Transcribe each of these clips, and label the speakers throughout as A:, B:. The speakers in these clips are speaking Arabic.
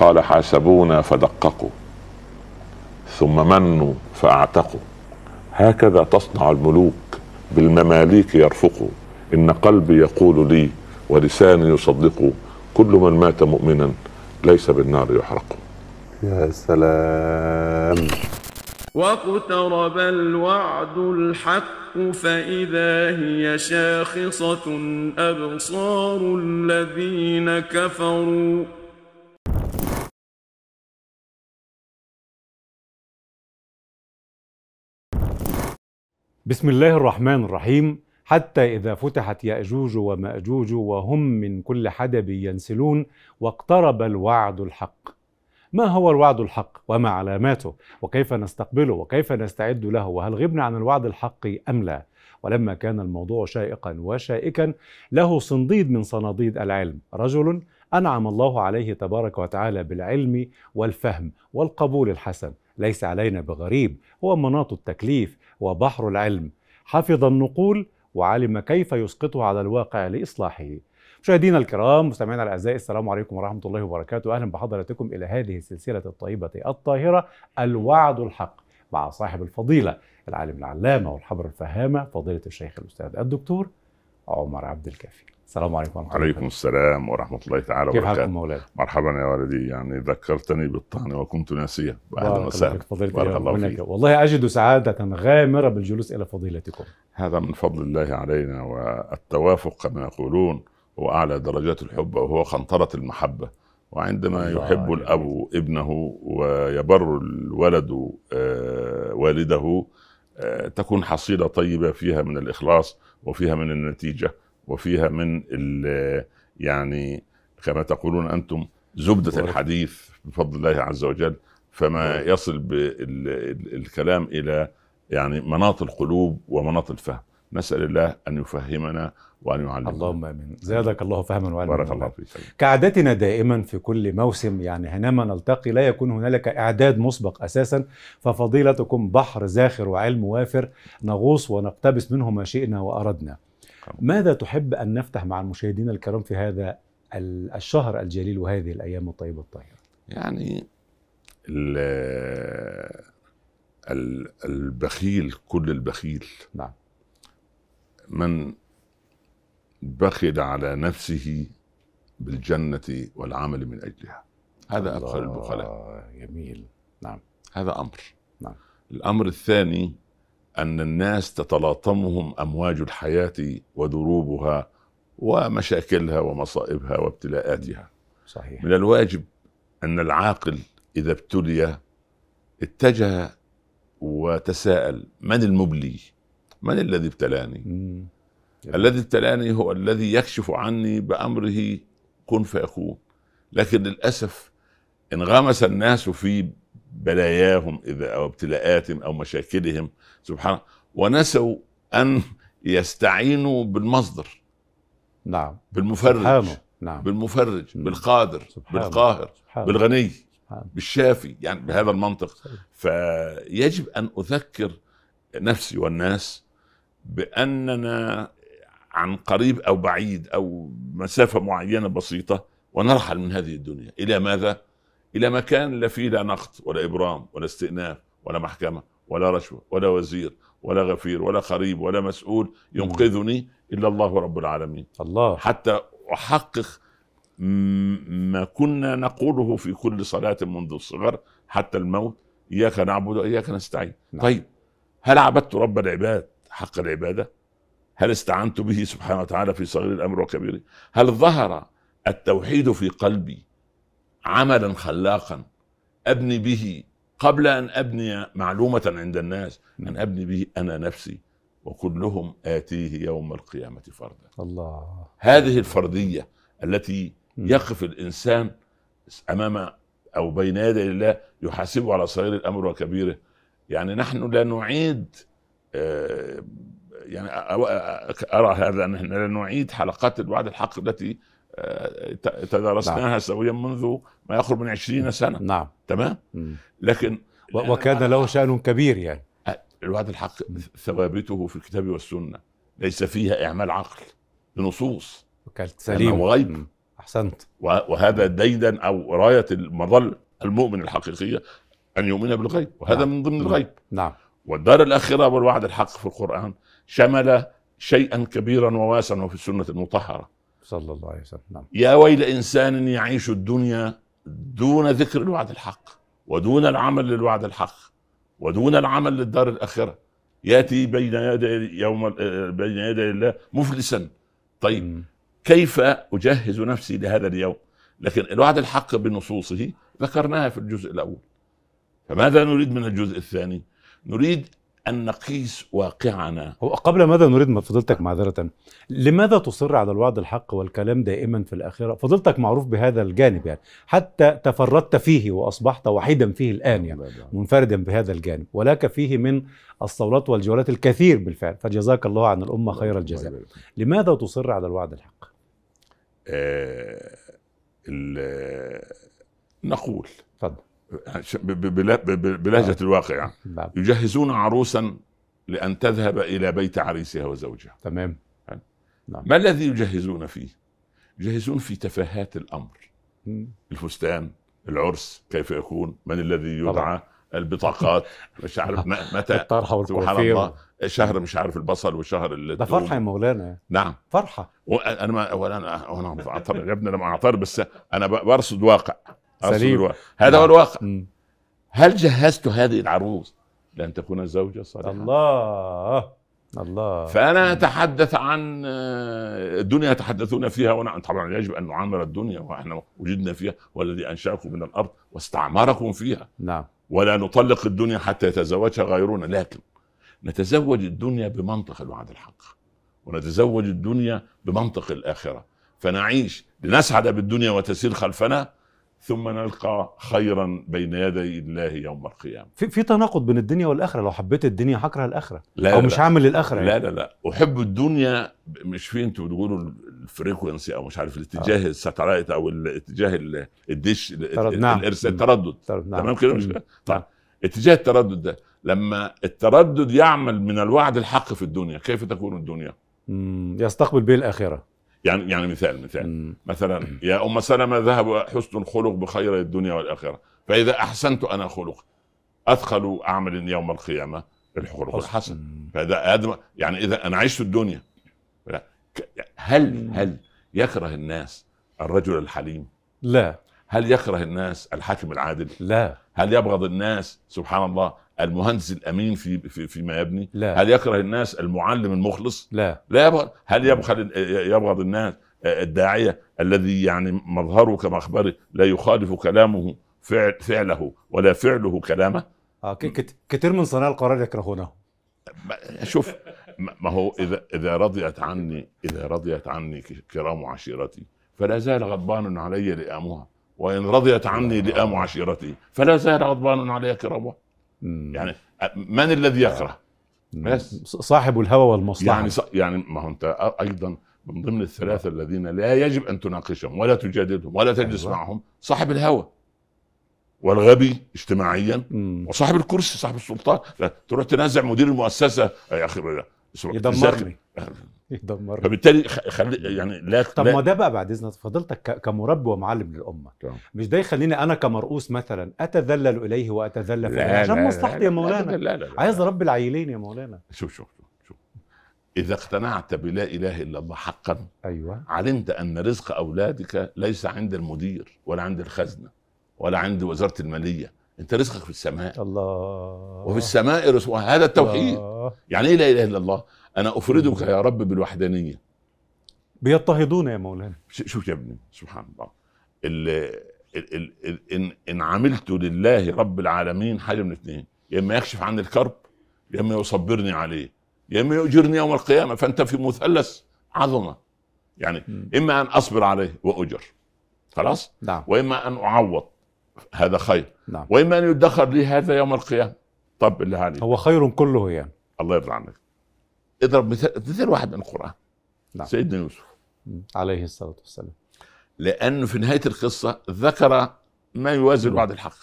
A: قال حاسبونا فدققوا ثم منوا فاعتقوا. هكذا تصنع الملوك بالمماليك يرفقوا. إن قلبي يقول لي ولساني يصدق كل من مات مؤمنا ليس بالنار يحرق.
B: يا سلام.
C: واقترب الوعد الحق فإذا هي شاخصة أبصار الذين كفروا.
D: بسم الله الرحمن الرحيم. حتى إذا فتحت يأجوج ومأجوج وهم من كل حدب ينسلون واقترب الوعد الحق. ما هو الوعد الحق وما علاماته؟ وكيف نستقبله؟ وكيف نستعد له؟ وهل غبنا عن الوعد الحق أم لا؟ ولما كان الموضوع شائقا وشائكا له صنديد من صناديد العلم. رجل أنعم الله عليه تبارك وتعالى بالعلم والفهم والقبول الحسن. ليس علينا بغريب هو مناط التكليف وبحر العلم حفظ النقول وعلم كيف يسقطه على الواقع لإصلاحه. مشاهدينا الكرام مستمعينا الأعزاء السلام عليكم ورحمة الله وبركاته أهلا بحضراتكم إلى هذه السلسلة الطيبة الطاهرة الوعد الحق مع صاحب الفضيلة العالم العلامة والحبر الفهامة فضيلة الشيخ الأستاذ الدكتور عمر عبد الكافي. السلام عليكم ورحمة الله
A: عليكم السلام ورحمة الله تعالى
D: كيف حالكم
A: وبركاته
D: مولانا؟
A: مرحبا يا ولدي يعني ذكرتني بالطعن وكنت ناسيا
D: أهلا
A: وسهلا بارك الله. فيك.
D: والله أجد سعادة غامرة بالجلوس إلى فضيلتكم.
A: هذا من فضل الله علينا والتوافق كما يقولون هو اعلى درجات الحب وهو قنطره المحبة وعندما يحب. الأب ابنه ويبر الولد آه، والده آه، تكون حصيلة طيبة فيها من الإخلاص وفيها من النتيجة وفيها من يعني كما تقولون أنتم
D: زبدة.
A: الحديث بفضل الله عز وجل فما. يصل بالكلام إلى يعني مناط القلوب ومناط الفهم نسأل الله أن يفهمنا وأن يعلمنا.
D: اللهم آمين. زادك الله فهما وعلما.
A: بارك الله. فيك.
D: كعادتنا دائما في كل موسم يعني حينما نلتقي لا يكون هنالك إعداد مسبق أساسا ففضيلتكم بحر زاخر وعلم وافر نغوص ونقتبس منه ما شئنا وأردنا. ماذا تحب أن نفتح مع المشاهدين الكرام في هذا ال- الشهر الجليل وهذه الأيام الطيبة الطاهرة؟
A: يعني ال- ال- البخيل كل البخيل.
D: نعم.
A: من بخل على نفسه بالجنة والعمل من أجلها. هذا أبخل البخلاء.
D: جميل. نعم.
A: هذا أمر.
D: نعم.
A: الأمر الثاني أن الناس تتلاطمهم أمواج الحياة ودروبها ومشاكلها ومصائبها وابتلاءاتها.
D: صحيح.
A: من الواجب أن العاقل إذا ابتلي اتجه وتساءل من المبلي؟ من الذي ابتلاني
D: مم.
A: الذي ابتلاني هو الذي يكشف عني بأمره كن فيكون لكن للأسف انغمس الناس في بلاياهم إذا أو ابتلاءاتهم أو مشاكلهم سبحان ونسوا أن يستعينوا بالمصدر
D: نعم
A: بالمفرج
D: سبحانه نعم
A: بالمفرج
D: مم.
A: بالقادر
D: سبحانه.
A: بالقاهر
D: سبحانه.
A: بالغني
D: سبحانه.
A: بالشافي يعني بهذا المنطق. فيجب أن أذكر نفسي والناس بأننا عن قريب أو بعيد أو مسافة معينة بسيطة ونرحل من هذه الدنيا. إلى ماذا؟ إلى مكان لا فيه لا نقد ولا إبرام ولا استئناف ولا محكمة ولا رشوة ولا وزير ولا غفير ولا قريب ولا مسؤول ينقذني إلا الله رب العالمين.
D: الله.
A: حتى أحقق ما كنا نقوله في كل صلاة منذ الصغر حتى الموت. إياك نعبد وإياك نستعين.
D: نعم.
A: طيب هل عبدت رب العباد؟ حق العبادة؟ هل استعنت به سبحانه وتعالى في صغير الأمر وكبيره هل ظهر التوحيد في قلبي عملا خلاقا أبني به قبل أن أبني معلومة عند الناس أن أبني به أنا نفسي وكلهم آتيه يوم القيامة فردا؟
D: الله.
A: هذه الفرديه التي. يقف الإنسان أمام أو بين يدي الله يحاسبه على صغير الأمر وكبيره. يعني نحن لا نعيد يعني أ- أ- أرى هذا ان إحنا نعيد حلقات الوعد الحق التي آه، تدارسناها سويا منذ ما يقرب من عشرين سنة.
D: نعم.
A: تمام؟
D: مم.
A: لكن
D: وكان له شأن كبير يعني.
A: الوعد الحق ثوابته في الكتاب والسنة ليس فيها إعمال عقل بنصوص.
D: كانت سليم
A: غيب.
D: مم. أحسنت.
A: و- وهذا ديدا أو راية المظل المؤمن الحقيقية أن يؤمن بالغيب وهذا
D: نعم.
A: من ضمن الغيب.
D: نعم.
A: والدار الآخرة والوعد الحق في القرآن شمل شيئا كبيرا وواسعا وفي السنة المطهرة.
D: صلى الله عليه وسلم. نعم.
A: يا ويل إنسان يعيش الدنيا دون ذكر الوعد الحق ودون العمل للوعد الحق ودون العمل للدار الآخرة. يأتي بين يدي يوم بين يدي الله مفلسا. طيب. كيف أجهز نفسي لهذا اليوم؟ لكن الوعد الحق بنصوصه ذكرناها في الجزء الأول. فماذا نريد من الجزء الثاني؟ نريد أن نقيس واقعنا.
D: قبل ماذا نريد من فضيلتك معذرة؟ لماذا تصر على الوعد الحق والكلام دائما في الآخرة فضيلتك معروف بهذا الجانب يعني حتى تفردت فيه وأصبحت وحيدا فيه الآن يعني منفردا بهذا الجانب ولك فيه من الصولات والجولات الكثير بالفعل فجزاك الله عن الأمة خير الجزاء. لماذا تصر على الوعد الحق؟
A: آه نقول
D: تفضل.
A: بلهجة الواقع. يعني.
D: نعم
A: يجهزون عروسا لأن تذهب إلى بيت عريسها وزوجها.
D: تمام.
A: ما الذي يجهزون فيه؟ يجهزون في تفاهات
D: الأمر.
A: الفستان العرس كيف يكون؟ من الذي
D: طبعا.
A: يدعى؟ البطاقات. مش عارف متى؟ سبحان
D: والكوافير.
A: شهر مش عارف البصل وشهر
D: ده. فرحة يا مولانا.
A: نعم.
D: فرحة.
A: وأنا ما ولا أنا وأنا بعترض يا ابني لما أعترض بس أنا برصد واقع.
D: سليم.
A: هذا هو الواقع. هل جهزت هذه العروس لأن تكون زوجة صالحة؟
D: الله. الله.
A: فأنا أتحدث عن آه، الدنيا يتحدثون فيها ونحن طبعا يجب أن نعمر الدنيا وإحنا وجدنا فيها والذي أنشأكم من الأرض واستعمركم فيها.
D: نعم.
A: ولا نطلق الدنيا حتى يتزوجها غيرنا. لكن نتزوج الدنيا بمنطق الوعد الحق. ونتزوج الدنيا بمنطق الآخرة. فنعيش. لنسعد بالدنيا وتسير خلفنا. ثم نلقى خيرا بين يدي الله يوم القيامة.
D: في في تناقض بين الدنيا والآخرة. لو حبيت الدنيا هكره الاخره
A: لا
D: أو
A: لا.
D: مش
A: لا.
D: هعمل للآخرة
A: لا لا لا. أحب الدنيا مش في أنتوا بتقولوا الفريكونسي أو مش عارف الاتجاه الساتلايت أو الاتجاه ال- الدش ال-
D: ترد- نعم.
A: التردد.
D: نعم.
A: تمام كده مش؟ طيب. اتجاه التردد ده لما التردد يعمل من الوعد الحق في الدنيا كيف تكون الدنيا؟
D: يستقبل به الآخرة.
A: يعني يعني مثال مثال. مثلا يا أم سلمة ذهب حسن الخلق بخير الدنيا والآخرة. فإذا أحسنت أنا خلق ادخل أعمل يوم القيامة الخلق الحسن. فده هذا يعني إذا أنا عشت الدنيا. هل هل يكره الناس الرجل الحليم؟
D: لا.
A: هل يكره الناس الحاكم العادل؟
D: لا.
A: هل يبغض الناس؟ سبحان الله. المهندس الأمين في في فيما يبني؟
D: لا
A: هل يكره الناس المعلم المخلص؟
D: لا
A: لا يبغض هل يبخل يبغض الناس الداعية الذي يعني مظهره كمخبره لا يخالف كلامه فعل فعله ولا فعله كلامه؟
D: آه ك- كت- كتير من صناع القرار يكرهونه
A: شوف ما هو اذا إذا رضيت عني إذا رضيت عني كرام عشيرتي فلا زال غضبان علي لئامها وإن رضيت عني لئام عشيرتي فلا زال غضبان علي كرامها. يعني من الذي يكره؟
D: مم.
A: بس.
D: صاحب الهوى والمصلحة
A: يعني ص- يعني ما هو أنت أيضا من ضمن الثلاثة الذين لا يجب أن تناقشهم ولا تجادلهم ولا تجلس
D: أيوة.
A: معهم صاحب الهوى والغبي اجتماعيا
D: مم.
A: وصاحب الكرسي صاحب السلطان لا، تروح تنازع مدير المؤسسة يا أخي
D: يدمرني. يدمرني.
A: فبالتالي خ- خلي يعني لا
D: طب ما ده بقى بعد إذنك. فضيلتك كمربي ومعلم للأمة.
A: تمام.
D: مش ده يخليني أنا كمرؤوس مثلا أتذلل إليه وأتذلل فيه عشان مصلحتي يا
A: لا
D: مولانا.
A: لا لا لا لا.
D: عايز اربي العيلين يا مولانا.
A: شوف شوف شوف, شوف. إذا اقتنعت بلا إله إلا الله حقا
D: أيوه.
A: علمت أن رزق أولادك ليس عند المدير ولا عند الخزنة ولا عند وزارة المالية. انت رزقك في السماء.
D: الله.
A: وفي السماء رزق. هذا التوحيد.
D: الله.
A: يعني إيه لا إله إلا الله؟ أنا أفردك يا رب بالوحدانية.
D: بيضطهدون يا مولانا.
A: شوف يا ابني سبحان الله. ال ال ال ال إن, إن عملت لله رب العالمين حاجة من اثنين. يا إما يكشف عني الكرب يا إما يصبرني عليه. يا إما يؤجرني يوم القيامة. فأنت في مثلث عظمة. يعني
D: مم.
A: إما أن أصبر عليه وأجر. خلاص؟
D: نعم.
A: وإما أن أعوض. هذا خير.
D: نعم.
A: واما ان يدخر لي هذا يوم القيامة طب بالله عليك
D: هو خير كله يعني
A: الله يرضى عنك. اضرب مثال مثال واحد من القرآن.
D: نعم.
A: سيدنا يوسف.
D: عليه الصلاة والسلام.
A: لأنه في نهاية القصة ذكر ما يوازي الوعد الحق.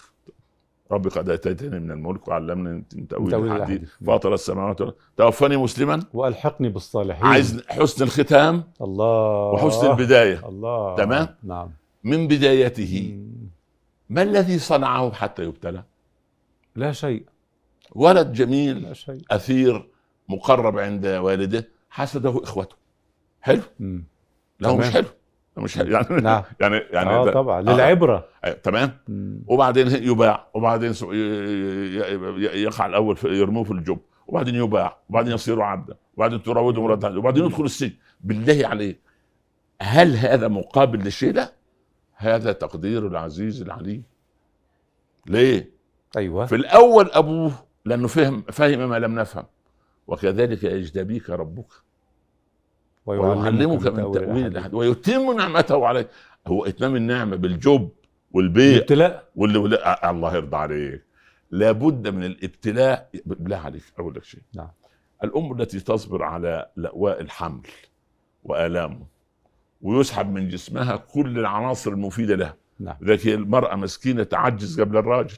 A: ربي قد آتيتني من الملك وعلمني من
D: تأويل
A: الحديث.
D: الأحاديث.
A: فاطر السماوات توفني مسلما.
D: وألحقني بالصالحين.
A: عايز حسن الختام.
D: الله.
A: وحسن البداية.
D: الله.
A: تمام؟
D: نعم.
A: من بدايته. ما الذي صنعه حتى يبتلى؟
D: لا شيء.
A: ولد جميل
D: لا شيء.
A: أثير مقرب عند والده حسده إخوته. حلو.
D: مم.
A: لا هو مش. حلو. مش حلو. يعني
D: نعم
A: يعني يعني
D: آه
A: ده-
D: طبعا. للعبرة.
A: آه، تمام.
D: مم.
A: وبعدين يباع. وبعدين يقع الأول في يرموه في الجب. وبعدين يباع. وبعدين يصير عبدا وبعدين تراوده مرة وبعدين يدخل السجن. بالله عليك هل هذا مقابل للشيء لا. هذا تقدير العزيز العليم. ليه؟
D: أيوه.
A: في الأول أبوه لأنه فهم فهم ما لم نفهم. وكذلك يجتبيك ربك. ويعلمك من تأويل ويتم نعمته عليك. هو إتمام النعمة بالجب والبيع.
D: الابتلاء.
A: واللي ولا الله يرضى عليك. لابد من الابتلاء. بالله عليك أقول لك شيء.
D: نعم.
A: الام التي تصبر على لأواء الحمل وآلامه ويسحب من جسمها كل العناصر المفيدة لها.
D: نعم.
A: هي المرأة مسكينة تعجز قبل الراجل.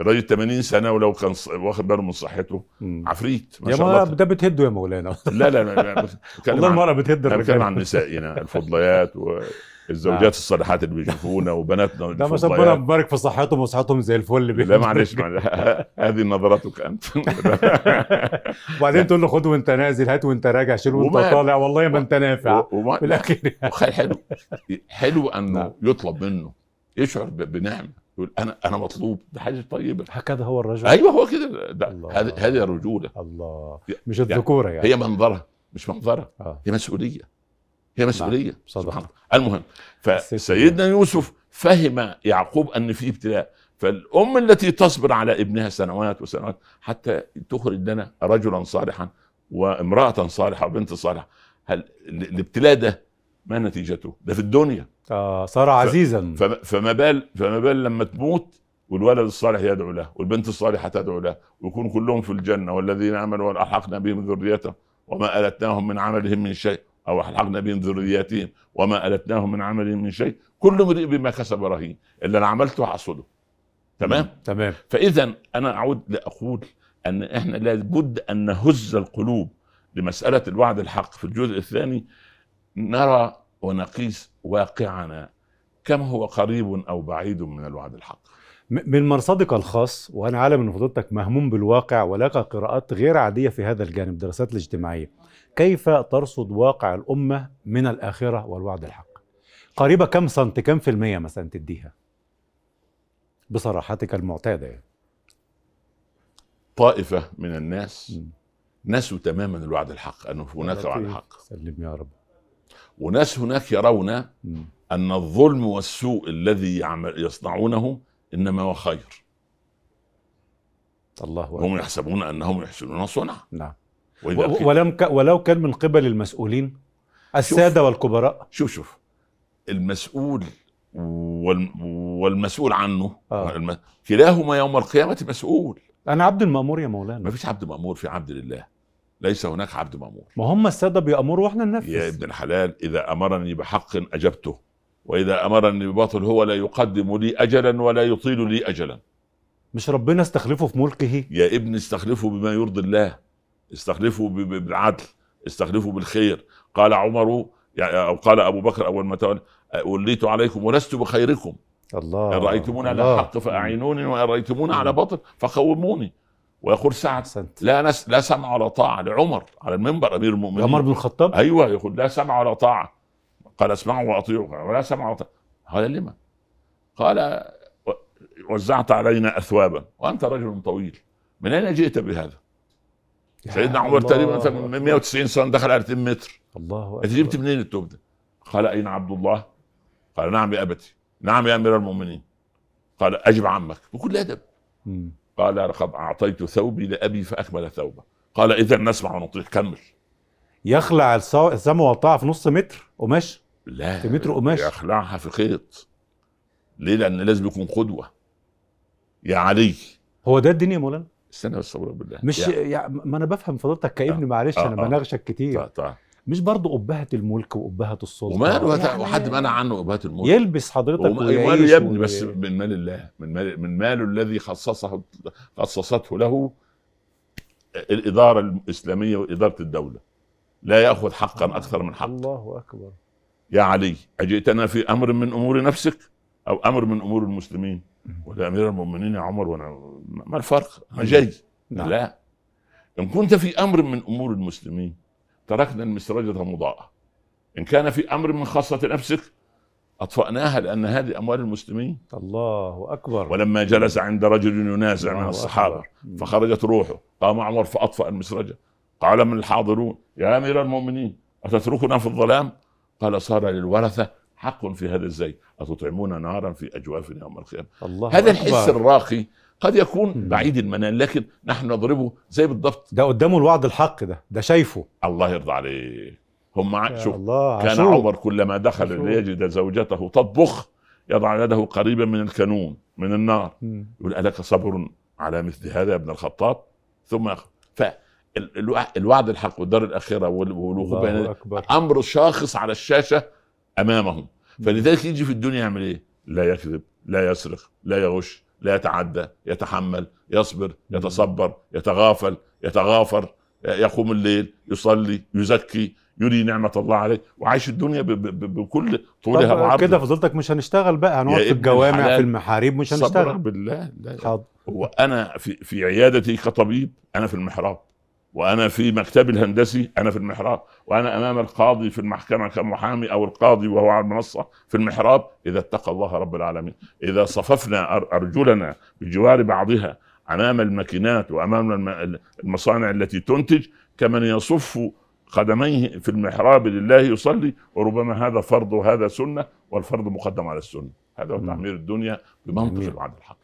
A: الراجل 80 سنة ولو كان واخد باله من صحته.
D: مم.
A: عفريت ما
D: يا
A: شاء الله.
D: ده بتهده يا مولانا.
A: لا لا لا,
D: والله المرأة بتهد
A: أنا بتكلم
D: الرجال.
A: عن نسائنا الفضليات والزوجات
D: نعم.
A: الصالحات اللي بيشوفونا وبناتنا
D: ده شاء الله
A: الفضليات
D: مبارك في صحتهم وصحتهم زي الفل
A: لا معلش. هذه نظرتك أنت.
D: وبعدين تقول له خد وانت نازل هات وانت راجع شيل وانت. طالع. والله ما انت نافع. في
A: الآخر. حلو. حلو أنه
D: نعم.
A: يطلب منه يشعر بنعمة. يقول أنا أنا مطلوب. ده حاجة طيبة.
D: هكذا هو الرجل.
A: أيوه هو كده. هذه الرجوله
D: الله. مش الذكورة يعني.
A: هي منظرة مش منظرة.
D: آه.
A: هي مسؤولية. هي مسؤولية
D: صدق.
A: سبحان الله. المهم فسيدنا يوسف فهم يعقوب أن في ابتلاء فالأم التي تصبر على ابنها سنوات وسنوات حتى تخرج لنا رجلا صالحا وامرأة صالحة وبنت صالحة هل ال- الابتلاء ده ما نتيجته؟ ده في الدنيا.
D: آه صار عزيزا.
A: فما- فما بال فما بال لما تموت والولد الصالح يدعو له والبنت الصالحة تدعو له ويكون كلهم في الجنة والذين آمنوا وألحقنا بهم ذريتهم وما ألتناهم من عملهم من شيء. أو الحقنا بهم ذرياتهم وما التناهم من عملهم من شيء. كل امرئ بما كسب رهين اللي أنا عملته حصده تمام؟
D: تمام.
A: فإذا أنا أعود لأقول أن إحنا لابد أن نهز القلوب لمسألة الوعد الحق. في الجزء الثاني نرى ونقيس واقعنا كم هو قريب أو بعيد من الوعد الحق.
D: من مرصدك الخاص وأنا عالم أن فضيلتك مهموم بالواقع ولك قراءات غير عادية في هذا الجانب الدراسات الاجتماعية. كيف ترصد واقع الأمة من الآخرة والوعد الحق قريبة كم سنت كم في المية مثلا تديها بصراحتك المعتادة يعني
A: طائفة من الناس
D: مم.
A: نسوا تماما الوعد الحق أنه هناك وعد. حق
D: سلم يا رب
A: وناس هناك يرون
D: مم.
A: أن الظلم والسوء الذي يصنعونه إنما هو خير
D: الله
A: هم
D: أكبر.
A: يحسبون أنهم يحسنون صنعا
D: نعم ولم ك... ولو كان من قبل المسؤولين السادة والكبراء.
A: شوف شوف. المسؤول وال... والمسؤول عنه.
D: آه.
A: الم... كلاهما يوم القيامة مسؤول.
D: أنا عبد المأمور يا
A: ما
D: مولانا
A: فيش عبد مأمور في عبد لله. ليس هناك عبد مأمور.
D: ما هم السادة بيأمروا وإحنا
A: يا
D: ننفذ
A: ابن الحلال إذا أمرني بحق أجبته وإذا أمرني بباطل هو لا يقدم لي أجلا ولا يطيل لي أجلا.
D: مش ربنا استخلفه في ملكه؟
A: يا ابن استخلفه بما يرضي الله. ب- بالعدل استخلفه بالخير. قال عمر يعني أو قال أبو بكر أول ما تولى وليت عليكم ولست بخيركم.
D: الله
A: إن رأيتموني على. حق فأعينوني وإن رأيتموني على باطل فقوموني ويقول سعد
D: أحسنت.
A: لا نس لا سمع ولا طاعة لعمر على المنبر أمير المؤمنين.
D: عمر بن الخطاب؟
A: أيوه يقول لا سمع ولا طاعة. قال اسمعوا وأطيعوا ولا سمع ولا طاعة. قال لما قال وزعت علينا أثوابا. وأنت رجل طويل. من أين جئت بهذا؟ سيدنا عمر تقريبا مثلا من 190 سنة دخل على 200 متر.
D: الله
A: أنت جبت منين التوب ده؟ قال أين عبد الله؟ قال نعم يا أبتي. نعم يا أمير المؤمنين. قال أجب عمك. بكل
D: مم.
A: قال لقد أعطيت ثوبي لأبي فأكمل ثوبه. قال إذا نسمع ونطيع كمل.
D: يخلع السمع والطاعه في نص متر. قماش؟
A: لا
D: في متر قماش.
A: يخلعها في خيط. ليه؟ لأن لازم يكون قدوة. يا علي.
D: هو ده الدنيا يا مولانا؟
A: استنى بس صبر بالله.
D: مش
A: يا-
D: يا ما أنا بفهم فضيلتك كابن
A: آه.
D: معلش
A: آه،
D: أنا
A: آه.
D: بناغشك كتير.
A: طيب طيب.
D: مش برضه أبهة الملك وأبهة السلطة؟
A: وماله
D: يعني
A: وحد منع عنه ابهات الملك.
D: يلبس حضرتك
A: وماله يا ابني
D: و-
A: بس من مال الله من مال من ماله الذي خصصه خصصته له الإدارة الإسلامية وإدارة الدولة؟ لا يأخذ حقا أكثر من حق
D: الله أكبر.
A: يا علي أجئتنا في أمر من أمور نفسك أو أمر من أمور المسلمين؟ ولا أمير المؤمنين يا عمر وأنا ما الفرق؟ أنا جاي
D: نعم.
A: لا. إن كنت في أمر من أمور المسلمين تركنا المسرجه مضاءة. إن كان في أمر من خاصة نفسك أطفأناها لأن هذه أموال المسلمين.
D: الله أكبر.
A: ولما جلس عند رجل ينازع من الصحابة
D: أكبر.
A: فخرجت روحه. قام عمر فأطفأ المسرجه قال من الحاضرون؟ يا أمير المؤمنين أتتركنا في الظلام؟ قال صار للورثة حق في هذا الزي أتطعمون نارا في أجوافنا يوم القيامة
D: الله
A: هذا
D: أكبر.
A: الحس الراقي قد يكون. بعيد المنال لكن نحن نضربه زي بالضبط
D: ده قدامه الوعد الحق ده ده شايفه
A: الله يرضى عليه هم شوف كان. عمر كلما دخل. ليجد زوجته تطبخ يضع يده قريبا من الكانون من النار
D: مم.
A: يقول ألك صبر على مثل هذا يا ابن الخطاب ثم يخ... فالوعد الحق والدار وال- والوقوف بين
D: أكبر
A: أمر شاخص على الشاشة أمامهم. فلذلك يجي في الدنيا يعمل إيه؟ لا يكذب، لا يسرق، لا يغش، لا يتعدى، يتحمل، يصبر، يتصبر، يتغافل، يتغافر، يقوم الليل، يصلي، يزكي، يري نعمة الله عليه، وعايش الدنيا بكل طولها وعرضها.
D: كده فضلتك مش هنشتغل بقى هنقعد في الجوامع. في المحاريب مش هنشتغل.
A: بالله لا
D: حاضر.
A: وأنا في في عيادتي كطبيب أنا في المحراب. وأنا في مكتبي الهندسي أنا في المحراب. وأنا أمام القاضي في المحكمة كمحامي أو القاضي وهو على المنصة في المحراب إذا اتقى الله رب العالمين. إذا صففنا أرجلنا بجوار بعضها أمام الماكينات وأمام الم- المصانع التي تنتج كمن يصف قدميه في المحراب لله يصلي وربما هذا فرض وهذا سنة والفرض مقدم على السنة. هذا هو. تعمير الدنيا بمنطق. الوعد الحق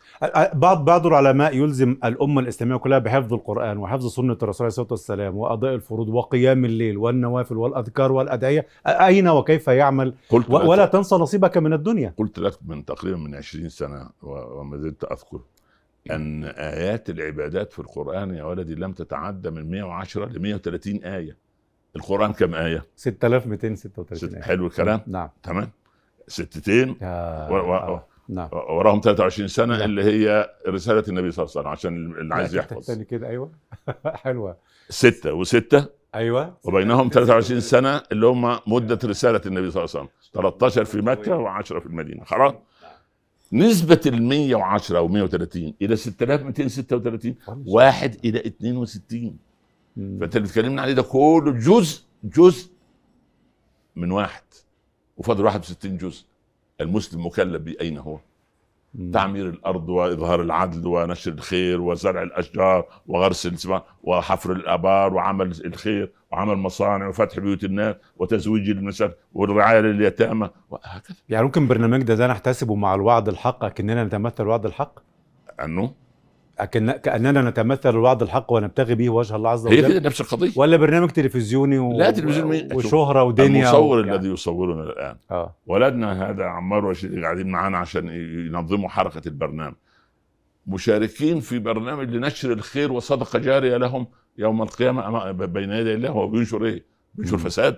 D: بعض بعض العلماء يلزم الأمة الإسلامية كلها بحفظ القرآن وحفظ سنة الرسول عليه الصلاة والسلام وأداء الفروض وقيام الليل والنوافل والأذكار والأدعية أين وكيف يعمل
A: قلت
D: ولا تنسى نصيبك من الدنيا
A: قلت لك من تقريبا من عشرين سنة و- وما زلت أذكر أن آيات العبادات في القرآن يا ولدي لم تتعدى من 110 ل 130 آية القرآن كم آية؟
D: 6236
A: ست
D: آية.
A: حلو الكلام
D: نعم
A: تمام ستتين. و- و-
D: آه. نعم.
A: وراهم 23 سنة
D: لا.
A: اللي هي رسالة النبي صلى الله عليه وسلم عشان اللي عايز
D: لا،
A: يحفظ.
D: تاني كده أيوه. حلوة.
A: ستة وستة.
D: أيوه.
A: وبينهم 23 سنة اللي هم مدة رسالة النبي صلى الله عليه وسلم. 13 في مكة و10 في المدينة. خلاص؟ نسبة ال 110 أو 130 إلى 6236 واحد إلى 62
D: مم.
A: فأنت اللي بتكلمنا عليه ده كله جزء جزء من واحد. وفاضل 61 جزء المسلم مكلف بيه أين هو؟
D: مم.
A: تعمير الأرض وإظهار العدل ونشر الخير وزرع الأشجار وغرس وحفر الآبار وعمل الخير وعمل مصانع وفتح بيوت الناس وتزويج المساكين والرعاية لليتامى وهكذا
D: يعني ممكن برنامج ده, ده نحتسبه مع الوعد الحق أكننا نتمثل الوعد الحق
A: أنه
D: أكن كأننا نتمثل الوعد الحق ونبتغي به وجه الله عز
A: هي
D: وجل
A: كده نفس القضية
D: ولا برنامج تلفزيوني و...
A: لا، تلفزيون مين؟
D: وشهرة ودنيا
A: المصور
D: و...
A: الذي يصورنا الآن
D: آه
A: ولدنا هذا عمار ورشيد قاعدين معانا عشان ينظموا حركة البرنامج مشاركين في برنامج لنشر الخير وصدقة جارية لهم يوم القيامة أمام- بين يدي الله هو بينشر إيه؟ بينشر. فساد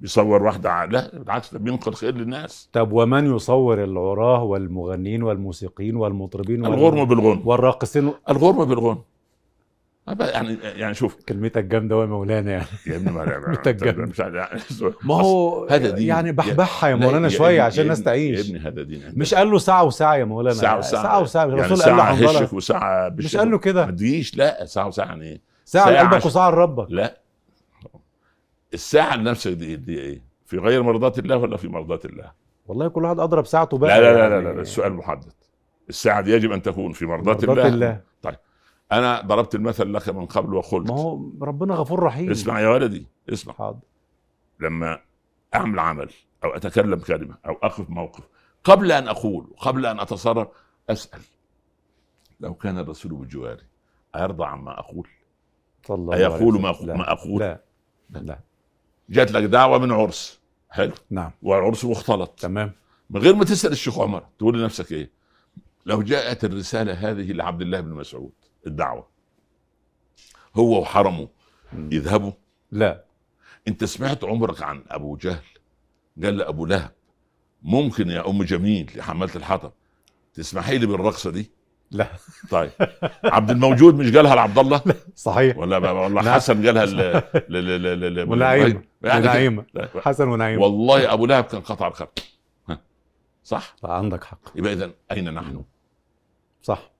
A: بيصور واحدة ع- لا بالعكس ده بينقل خير للناس.
D: طب ومن يصور العراه والمغنين والموسيقيين والمطربين وال...
A: الغرم بالغنم.
D: والراقصين؟
A: الغرم بالغنم. أبا- يعني يعني شوف.
D: كلمتك جامدة يا مولانا يعني.
A: يا ابني ما. مش عارف- يعني
D: ما هو
A: هذا دين.
D: يعني بحبحها يا
A: لا،
D: مولانا
A: شوية
D: عشان الناس تعيش
A: يا ابني هذا دين.
D: مش قال له ساعة وساعة يا مولانا.
A: ساعة وساعة.
D: ساعة وساعة.
A: يعني
D: الرسول قال
A: ساعة
D: لحنظله
A: هشك وساعة
D: مش قال له
A: ما
D: كده
A: تجيش. لا ساعة وساعة يعني. إيه؟
D: ساعة
A: ساعة
D: لقلبك وساعة لربك.
A: لا. الساعة لنفسك دي, دي إيه؟ في غير مرضاة الله ولا في مرضاة الله؟
D: والله كل واحد أضرب ساعته بقى
A: لا لا لا,
D: يعني.
A: لا, لا, لا السؤال محدد الساعة دي يجب أن تكون في مرضاة
D: مرضاة
A: الله.
D: الله
A: أنا ضربت المثل لك من قبل وقلت
D: ما هو ربنا غفور رحيم
A: اسمع يا ولدي اسمع
D: حاضر
A: لما أعمل عمل أو أتكلم كلمة أو أقف موقف قبل أن أقول قبل أن أتصرف أسأل لو كان الرسول بجواري أيرضى عما أقول؟
D: صلى الله وسلم.
A: ما أقول-
D: لا.
A: ما أقول؟
D: لا لا
A: جات لك دعوة من عرس. حلو؟
D: نعم.
A: والعرس مختلط
D: تمام.
A: من غير ما تسأل الشيخ عمر تقول لنفسك إيه؟ لو جاءت الرسالة هذه لعبد الله بن مسعود الدعوة هو وحرمه. يذهبوا؟
D: لا.
A: أنت سمعت عمرك عن أبو جهل؟ قال لأبو لهب ممكن يا أم جميل يا حماله الحطب تسمحي لي بالرقصة دي؟
D: لا.
A: طيب. عبد الموجود مش قالها لعبد الله؟
D: صحيح.
A: ولا ولا
D: نعم.
A: حسن قالها ل ل ل ل ل
D: ونعيمة.
A: يعني
D: حسن ونعيمة.
A: والله أبو لهب كان قطع الخط. صح؟
D: عندك حق.
A: يبقى اذا أين نحن؟
D: صح.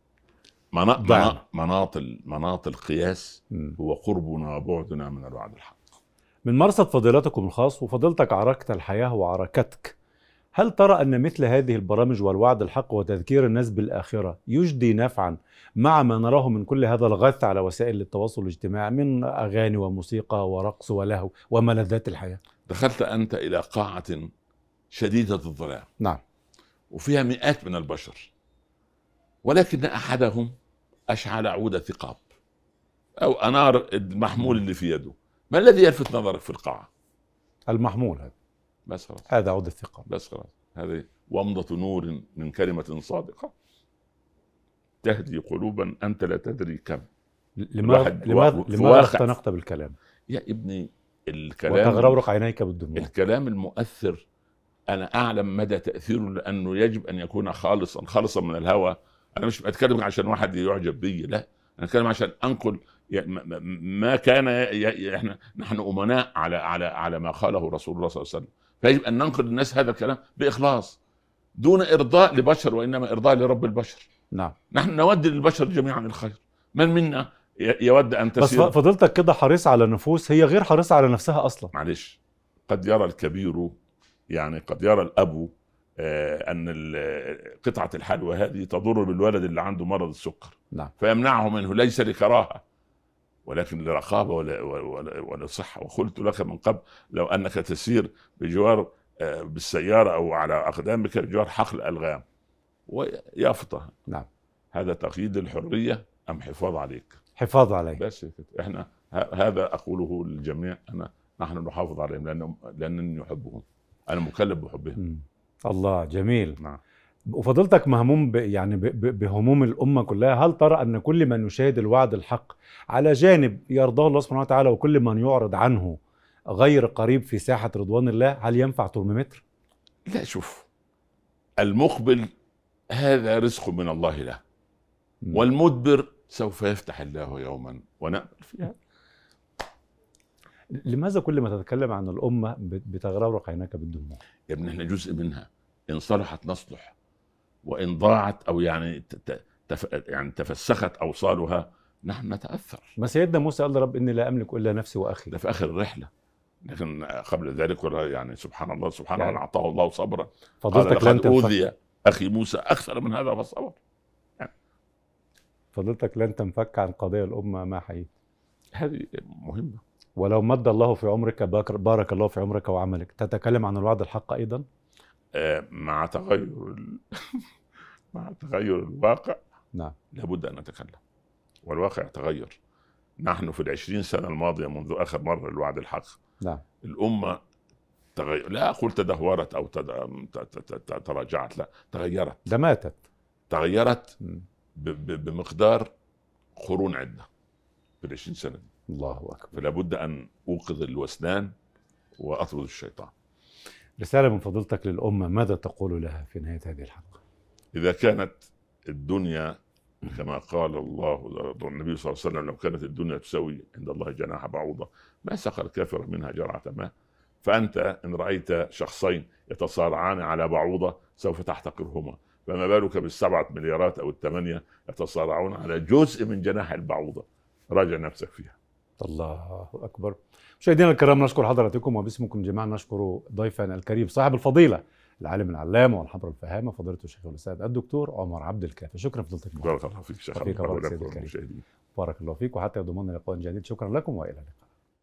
A: مناط ال- مناط القياس. هو قربنا وبعدنا من الوعد الحق.
D: من مرصد فضيلتكم الخاص وفضيلتك عركت الحياة وعركتك. هل ترى أن مثل هذه البرامج والوعد الحق وتذكير الناس بالآخرة يجدي نفعا مع ما نراه من كل هذا الغث على وسائل التواصل الاجتماعي من أغاني وموسيقى ورقص ولهو وملذات الحياة؟
A: دخلت أنت إلى قاعة شديدة الظلام.
D: نعم.
A: وفيها مئات من البشر. ولكن أحدهم أشعل عود ثقاب. أو أنار المحمول اللي في يده. ما الذي يلفت نظرك في القاعة؟
D: المحمول هذا.
A: بس خلاص.
D: هذا عود الثقة
A: بس خلاص. هذه ومضة نور من كلمة صادقة تهدي قلوبا أنت لا تدري كم.
D: لماذا لماذا. اختنقت بالكلام؟
A: يا ابني الكلام
D: وتغرورق عينيك بالدموع.
A: الكلام المؤثر أنا أعلم مدى تأثيره لأنه يجب أن يكون خالصا خالصا من الهوى. أنا مش بتكلم عشان واحد يعجب بي لا. أنا بتكلم عشان م- ما كان إحنا نحن أمناء على على على ما قاله رسول الله صلى الله عليه وسلم. فيجب أن ننقل للناس هذا الكلام بإخلاص دون إرضاء لبشر وإنما إرضاء لرب البشر.
D: نعم.
A: نحن نود للبشر جميعا الخير. من منا يود أن
D: بس
A: تسير؟
D: ف- فضيلتك كده حريص على نفوس هي غير حريصة على نفسها أصلا.
A: معلش. قد يرى الكبير يعني قد يرى الأب آه، أن قطعة الحلوى هذه تضر بالولد اللي عنده مرض السكر.
D: نعم.
A: فيمنعه منه ليس لكراهة. ولكن لرقابة ولا- ولا- ولصحه وقلت لك من قبل لو أنك تسير بجوار آه، بالسيارة أو على أقدامك بجوار حقل الغام ويافطة.
D: نعم.
A: هذا تقييد الحرية أم حفاظ عليك؟
D: حفاظ عليه
A: بس. إحنا هذا أقوله للجميع. أنا نحن نحافظ عليهم لانهم لأنني أحبهم. أنا مكلف بحبهم.
D: الله جميل.
A: نعم.
D: وفضلتك مهموم ب يعني ب ب بهموم الأمة كلها. هل ترى أن كل من يشاهد الوعد الحق على جانب يرضاه الله سبحانه وتعالى وكل من يعرض عنه غير قريب في ساحة رضوان الله هل ينفع ترمومتر
A: لا شوف المقبل هذا رزق من الله له. والمدبر سوف يفتح الله يوما ونأمل فيها.
D: لماذا كل ما تتكلم عن الأمة بت- بتغرق عينك بالدموع؟
A: يا ابني إحنا جزء منها. إن صلحت نصلح وإن ضاعت أو يعني تف يعني تفسخت أوصالها نحن نتأثر.
D: ما سيدنا موسى قال لرب إني لا أملك إلا نفسي وأخي.
A: ده في آخر الرحلة. لكن قبل ذلك يعني سبحان الله سبحان
D: يعني
A: الله أعطاه الله صبرا.
D: فضلتك لن
A: أوذي أخي موسى أكثر من هذا فصبر
D: فضلتك لن تنفك عن قضايا الأمة ما حييت.
A: هذه مهمة.
D: ولو مد الله في عمرك بارك- الله في عمرك وعملك. تتكلم عن الوعد الحق
A: أيضا؟ مع تغير ال... مع تغير الواقع
D: نعم.
A: لابد أن نتكلم. والواقع يتغير. نحن في العشرين سنة الماضية منذ آخر مرة الوعد الحق
D: نعم.
A: الأمة تغير. لا أقول تدهورت أو تد... ت- ت- ت- تراجعت لا تغيرت.
D: ده ماتت.
A: تغيرت. ب... ب... بمقدار قرون عدة في العشرين سنة دي.
D: الله أكبر.
A: فلا بد أن أوقظ الوسنان وأطرد الشيطان.
D: رسالة من فضيلتك للأمة ماذا تقول لها في نهاية هذه الحلقة؟
A: إذا كانت الدنيا كما قال الله النبي صلى الله عليه وسلم لو كانت الدنيا تساوي عند الله جناح بعوضة ما سقى الكافر منها جرعة ماء فأنت إن رأيت شخصين يتصارعان على بعوضة سوف تحتقرهما. فما بالك بالسبعة مليارات أو الثمانية يتصارعون على جزء من جناح البعوضة؟ راجع نفسك فيها.
D: الله أكبر. مشاهدينا الكرام نشكر حضراتكم وباسمكم جميعا نشكر ضيفنا الكريم صاحب الفضيلة العالم العلامة والحبر الفهامة فضيلة الشيخ الأستاذ الدكتور عمر عبد الكافي. شكرا فضيلتك
A: بارك الله فيك شيخ
D: وفيك
A: الله
D: بارك بارك الله فيك وحتى يضمن لقاء جديد. شكرا لكم وإلى اللقاء.